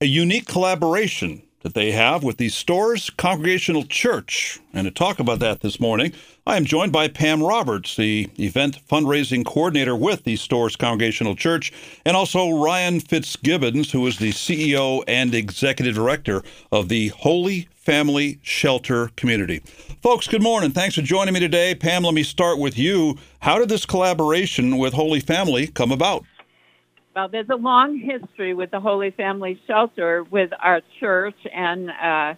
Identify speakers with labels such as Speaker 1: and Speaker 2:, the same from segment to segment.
Speaker 1: a unique collaboration that they have with the Storrs Congregational Church. And to talk about that this morning, I am joined by Pam Roberts, the event fundraising coordinator with the Storrs Congregational Church, and also Ryan Fitzgibbons, who is the CEO and executive director of the Holy Family Shelter Community. Folks, good morning. Thanks for joining me today. Pam, let me start with you. How did this collaboration with Holy Family come about?
Speaker 2: Well, there's a long history with the Holy Family Shelter with our church, and uh,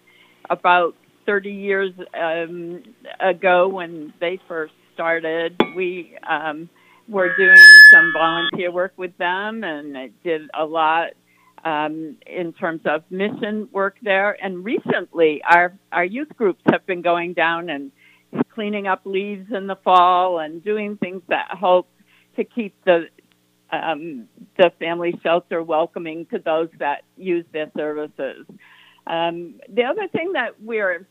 Speaker 2: about 30 years um, ago, when they first started, we um, were doing some volunteer work with them and did a lot um, in terms of mission work there. And recently, our our youth groups have been going down and cleaning up leaves in the fall and doing things that help to keep the um, the family shelter welcoming to those that use their services. Um, the other thing that we're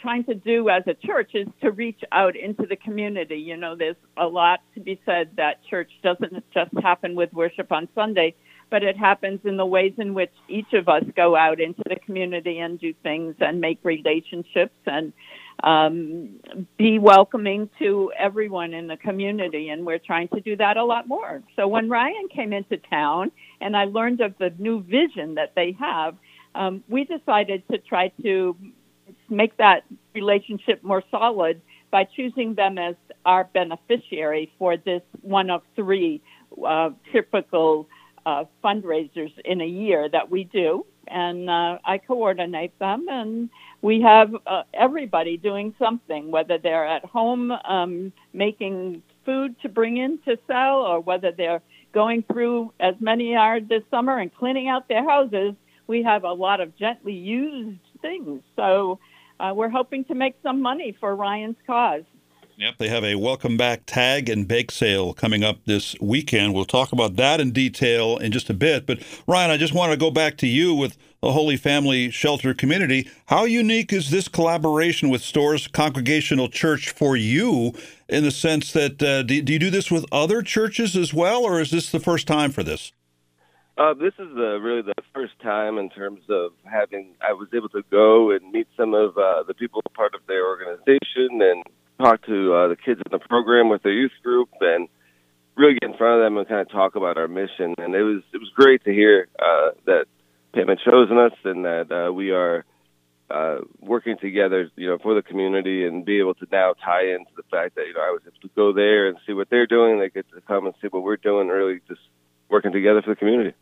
Speaker 2: trying to do as a church is to reach out into the community. You know, there's a lot to be said that church doesn't just happen with worship on Sunday, but it happens in the ways in which each of us go out into the community and do things and make relationships and um, be welcoming to everyone in the community. And we're trying to do that a lot more. So when Ryan came into town and I learned of the new vision that they have, um, we decided to try to make that relationship more solid by choosing them as our beneficiary for this one of three uh, typical uh, fundraisers in a year that we do, and uh, I coordinate them, and we have uh, everybody doing something, whether they're at home um, making food to bring in to sell, or whether they're going through, as many are this summer, and cleaning out their houses. We have a lot of gently used things, so uh, we're hoping to make some money for Ryan's cause.
Speaker 1: Yep, they have a welcome back tag and bake sale coming up this weekend. We'll talk about that in detail in just a bit. But Ryan, I just want to go back to you with the Holy Family Shelter community. How unique is this collaboration with Storrs Congregational Church for you in the sense that uh, do, do, you do this with other churches as well, or is this the first time for this?
Speaker 3: Uh, this is really the first time in terms of having, I was able to go and meet some of uh, the people part of their organization and talk to uh, the kids in the program with their youth group and really get in front of them and kind of talk about our mission. And it was it was great to hear uh, that Pam had chosen us and that uh, we are uh, working together, you know, for the community and be able to now tie into the fact that you know I was able to go there and see what they're doing. They get to come and see what we're doing. Really, just working together for the community.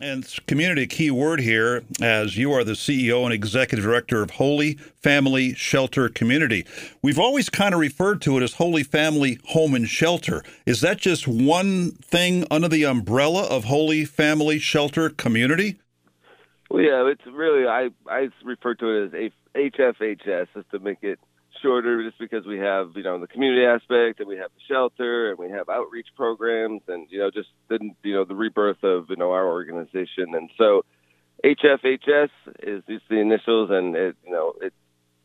Speaker 1: And community key word here, as you are the CEO and executive director of Holy Family Shelter Community. We've always kind of referred to it as Holy Family Home and Shelter. Is that just one thing under the umbrella of Holy Family Shelter Community?
Speaker 3: Well, yeah, it's really I I refer to it as HFHS just to make it shorter just because we have you know the community aspect and we have the shelter and we have outreach programs and you know just the you know the rebirth of you know our organization and so HFHS is just the initials and it you know it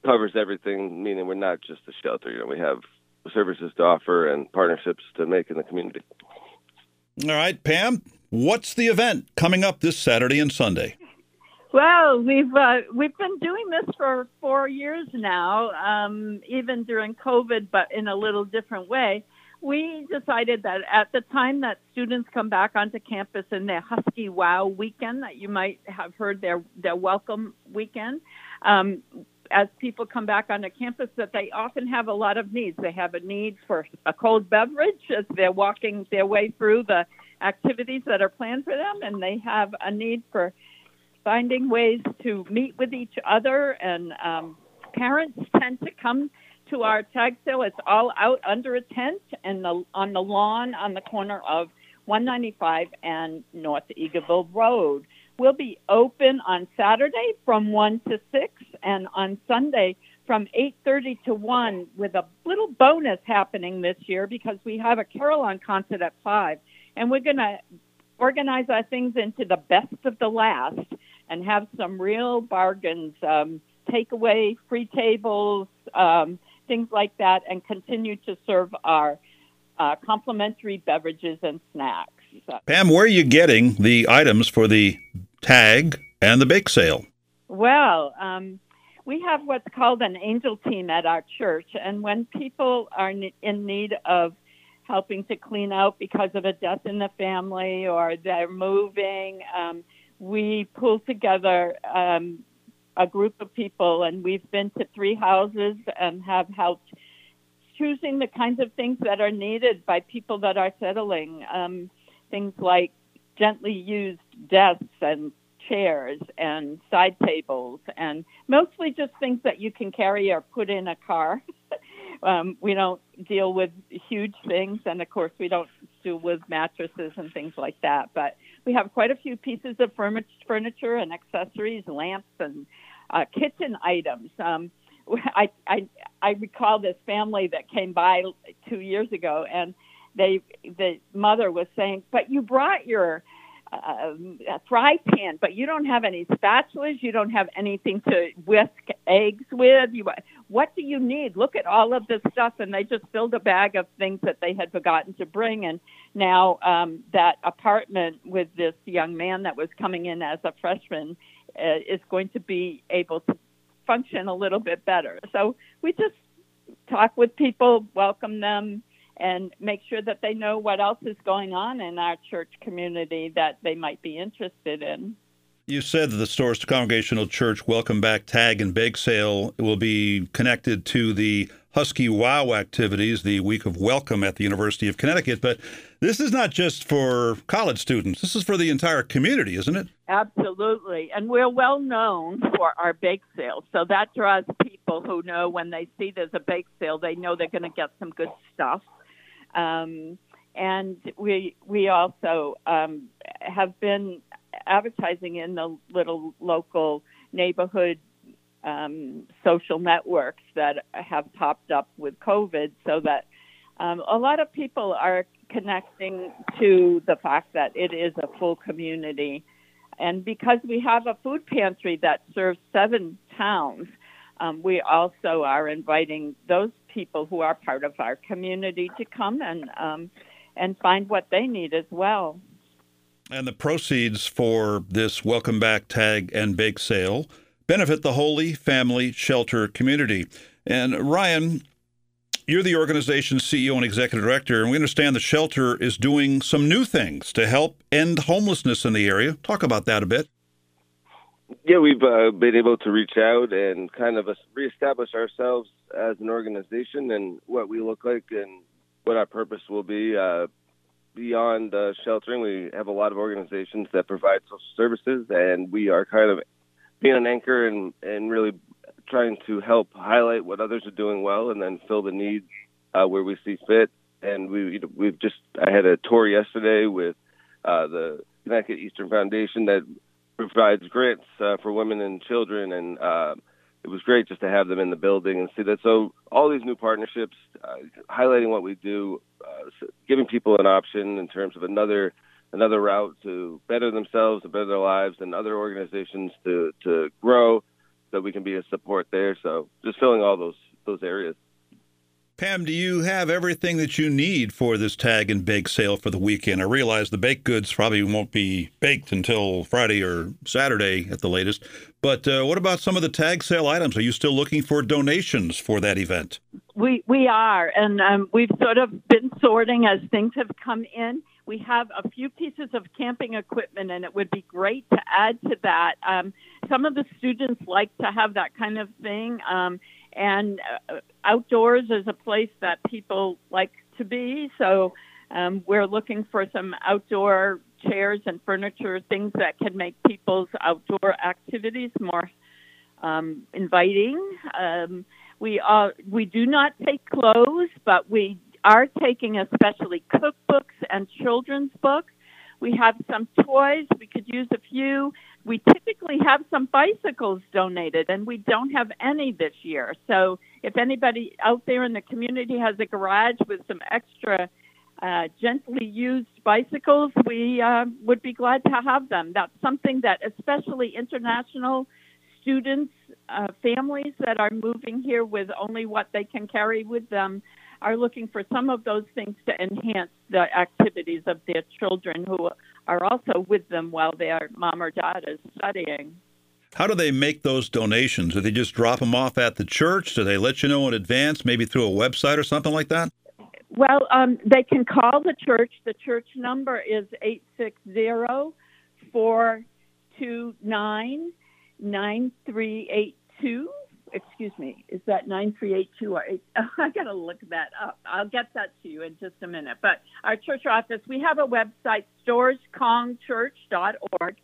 Speaker 3: covers everything meaning we're not just a shelter you know we have services to offer and partnerships to make in the community.
Speaker 1: All right, Pam, what's the event coming up this Saturday and Sunday?
Speaker 2: Well, we've uh, we've been doing this for four years now, um, even during COVID, but in a little different way. We decided that at the time that students come back onto campus in their Husky Wow weekend, that you might have heard their their welcome weekend, um, as people come back onto campus, that they often have a lot of needs. They have a need for a cold beverage as they're walking their way through the activities that are planned for them, and they have a need for finding ways to meet with each other. And um, parents tend to come to our tag sale. It's all out under a tent and the, on the lawn on the corner of 195 and North Eagleville Road. We'll be open on Saturday from 1 to 6 and on Sunday from 8:30 to 1 with a little bonus happening this year because we have a carillon concert at 5 and we're going to organize our things into the best of the last and have some real bargains, um, takeaway, free tables, um, things like that, and continue to serve our uh, complimentary beverages and snacks.
Speaker 1: Pam, where are you getting the items for the tag and the bake sale?
Speaker 2: Well, um, we have what's called an angel team at our church, and when people are in need of helping to clean out because of a death in the family or they're moving, um, we pull together um, a group of people, and we've been to three houses and have helped choosing the kinds of things that are needed by people that are settling. Um, things like gently used desks and chairs and side tables, and mostly just things that you can carry or put in a car. um, we don't deal with huge things, and of course, we don't deal with mattresses and things like that. But we have quite a few pieces of furniture and accessories, lamps and uh, kitchen items. Um, I, I I recall this family that came by two years ago, and they the mother was saying, "But you brought your uh, fry pan, but you don't have any spatulas. You don't have anything to whisk eggs with. You, what do you need? Look at all of this stuff." And they just filled a bag of things that they had forgotten to bring. And now um, that apartment with this young man that was coming in as a freshman uh, is going to be able to function a little bit better. So we just talk with people, welcome them, and make sure that they know what else is going on in our church community that they might be interested in.
Speaker 1: You said that the Storrs Congregational Church Welcome Back Tag and Bake Sale will be connected to the Husky Wow activities, the week of welcome at the University of Connecticut. But this is not just for college students, this is for the entire community, isn't it?
Speaker 2: Absolutely. And we're well known for our bake sales. So that draws people who know when they see there's a bake sale, they know they're going to get some good stuff. Um, and we we also um, have been advertising in the little local neighborhood um, social networks that have popped up with COVID, so that um, a lot of people are connecting to the fact that it is a full community. And because we have a food pantry that serves seven towns, um, we also are inviting those people who are part of our community to come and um, and find what they need as well.
Speaker 1: And the proceeds for this Welcome Back Tag and Bake Sale benefit the Holy Family Shelter community. And Ryan, you're the organization's CEO and executive director, and we understand the shelter is doing some new things to help end homelessness in the area. Talk about that a bit.
Speaker 3: Yeah, we've uh, been able to reach out and kind of reestablish ourselves as an organization and what we look like and what our purpose will be. Uh, beyond uh, sheltering, we have a lot of organizations that provide social services, and we are kind of being an anchor and and really trying to help highlight what others are doing well and then fill the needs uh, where we see fit. And we we've just I had a tour yesterday with uh, the Connecticut Eastern Foundation that provides grants uh, for women and children, and uh, it was great just to have them in the building and see that. So all these new partnerships, uh, highlighting what we do, uh, giving people an option in terms of another another route to better themselves, to better their lives, and other organizations to to grow, so we can be a support there. So just filling all those those areas.
Speaker 1: Pam, do you have everything that you need for this tag and bake sale for the weekend? I realize the baked goods probably won't be baked until Friday or Saturday at the latest. But uh, what about some of the tag sale items? Are you still looking for donations for that event?
Speaker 2: We we are, and um, we've sort of been sorting as things have come in we have a few pieces of camping equipment, and it would be great to add to that. Um, some of the students like to have that kind of thing, um, and uh, outdoors is a place that people like to be. So um, we're looking for some outdoor chairs and furniture, things that can make people's outdoor activities more um, inviting. Um, we are we do not take clothes, but we are taking especially cookbooks and children's books. We have some toys. We could use a few. We typically have some bicycles donated, and we don't have any this year. So, if anybody out there in the community has a garage with some extra uh, gently used bicycles, we uh, would be glad to have them. That's something that, especially international students, uh, families that are moving here with only what they can carry with them, are looking for some of those things to enhance the activities of their children who are also with them while their mom or dad is studying.
Speaker 1: How do they make those donations? Do they just drop them off at the church? Do they let you know in advance, maybe through a website or something like that?
Speaker 2: Well, um, they can call the church. The church number is 860 429 9382. Excuse me, is that 9382 or 8? I got to look that up. I'll get that to you in just a minute. But our church office, we have a website, storrscongchurch.org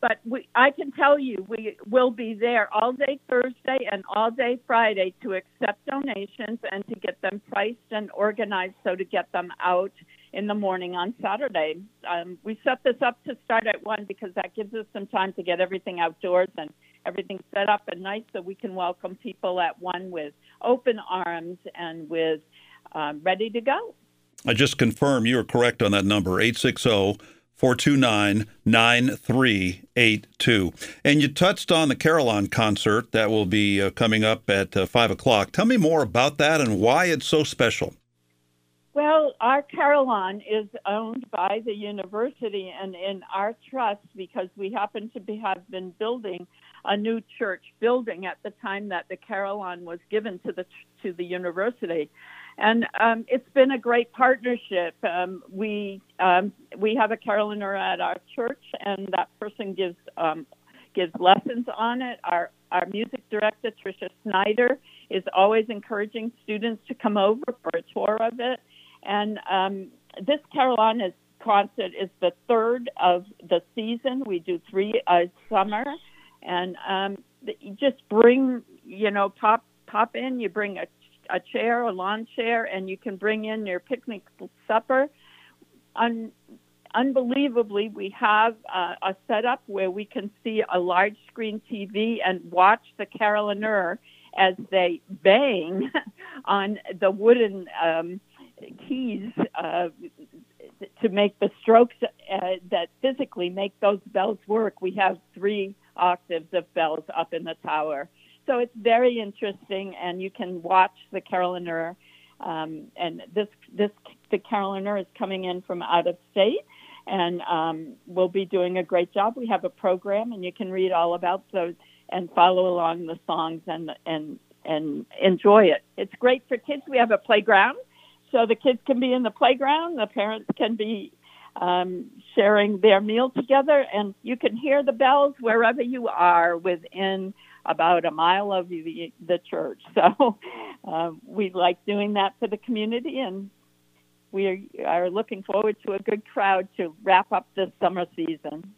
Speaker 2: but we, I can tell you, we will be there all day Thursday and all day Friday to accept donations and to get them priced and organized so to get them out in the morning on Saturday. Um, we set this up to start at 1 because that gives us some time to get everything outdoors and everything set up and nice so we can welcome people at 1 with open arms and with um, ready to go.
Speaker 1: I just confirm you are correct on that number, 860- 429 9382. And you touched on the Carillon concert that will be uh, coming up at uh, 5 o'clock. Tell me more about that and why it's so special.
Speaker 2: Well, our Carillon is owned by the university and in our trust because we happen to be, have been building a new church building at the time that the Carillon was given to the to the university and um, it's been a great partnership. Um, we um, we have a carillonneur at our church, and that person gives um, gives lessons on it. Our our music director Tricia Snyder is always encouraging students to come over for a tour of it. And um, this carillon is concert is the third of the season. We do three a uh, summer, and um, just bring you know pop pop in. You bring a a chair, a lawn chair, and you can bring in your picnic supper. Un- unbelievably, we have uh, a setup where we can see a large screen TV and watch the carillonneur as they bang on the wooden um, keys uh, to make the strokes uh, that physically make those bells work. We have three octaves of bells up in the tower. So it's very interesting, and you can watch the carillonneur. Um, and this this the carillonneur is coming in from out of state, and um, we'll be doing a great job. We have a program, and you can read all about those and follow along the songs and and and enjoy it. It's great for kids. We have a playground, so the kids can be in the playground. The parents can be um, sharing their meal together, and you can hear the bells wherever you are within about a mile of the, the church. So uh, we like doing that for the community, and we are looking forward to a good crowd to wrap up this summer season.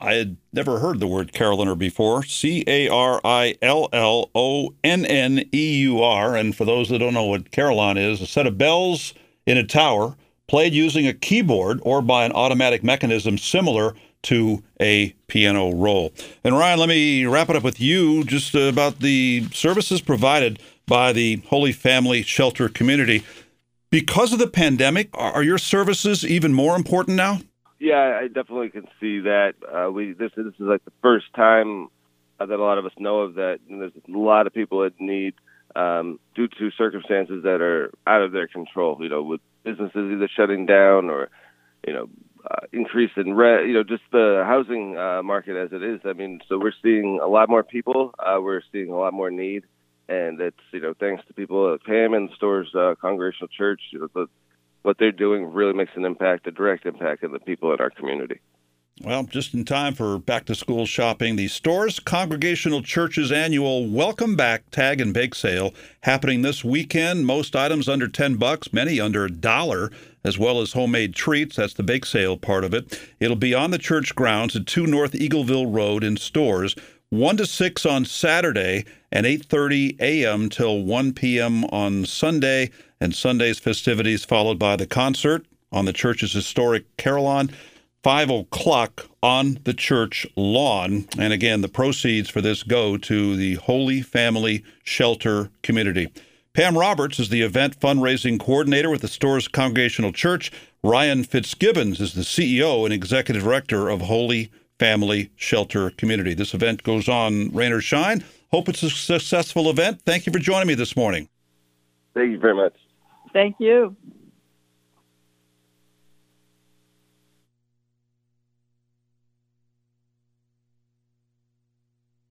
Speaker 1: I had never heard the word carillonneur before. C A R I L L O N N E U R. And for those that don't know what carillon is, a set of bells in a tower played using a keyboard or by an automatic mechanism similar to a piano roll. And Ryan, let me wrap it up with you just about the services provided by the Holy Family Shelter community. Because of the pandemic, are your services even more important now?
Speaker 3: Yeah, I definitely can see that. Uh, we this this is like the first time that a lot of us know of that. And there's a lot of people that need um, due to circumstances that are out of their control. You know, with businesses either shutting down or you know uh, increase in rent, you know, just the housing uh, market as it is. I mean, so we're seeing a lot more people. Uh, we're seeing a lot more need, and it's you know thanks to people at Pam and Storrs uh, Congregational Church. You know, the, what they're doing really makes an impact, a direct impact on the people in our community.
Speaker 1: Well, just in time for back to school shopping, the Storrs Congregational Church's annual Welcome Back Tag and Bake Sale happening this weekend. Most items under 10 bucks, many under a dollar, as well as homemade treats. That's the bake sale part of it. It'll be on the church grounds at 2 North Eagleville Road in Storrs. 1 to 6 on Saturday and 8:30 a.m. till 1 p.m. on Sunday and Sunday's festivities followed by the concert on the church's historic carillon 5 o'clock on the church lawn. And again, the proceeds for this go to the Holy Family Shelter Community. Pam Roberts is the event fundraising coordinator with the Storrs Congregational Church. Ryan Fitzgibbons is the CEO and executive director of Holy Family Shelter Community. This event goes on rain or shine. Hope it's a successful event. Thank you for joining me this morning.
Speaker 3: Thank you very much.
Speaker 2: Thank you.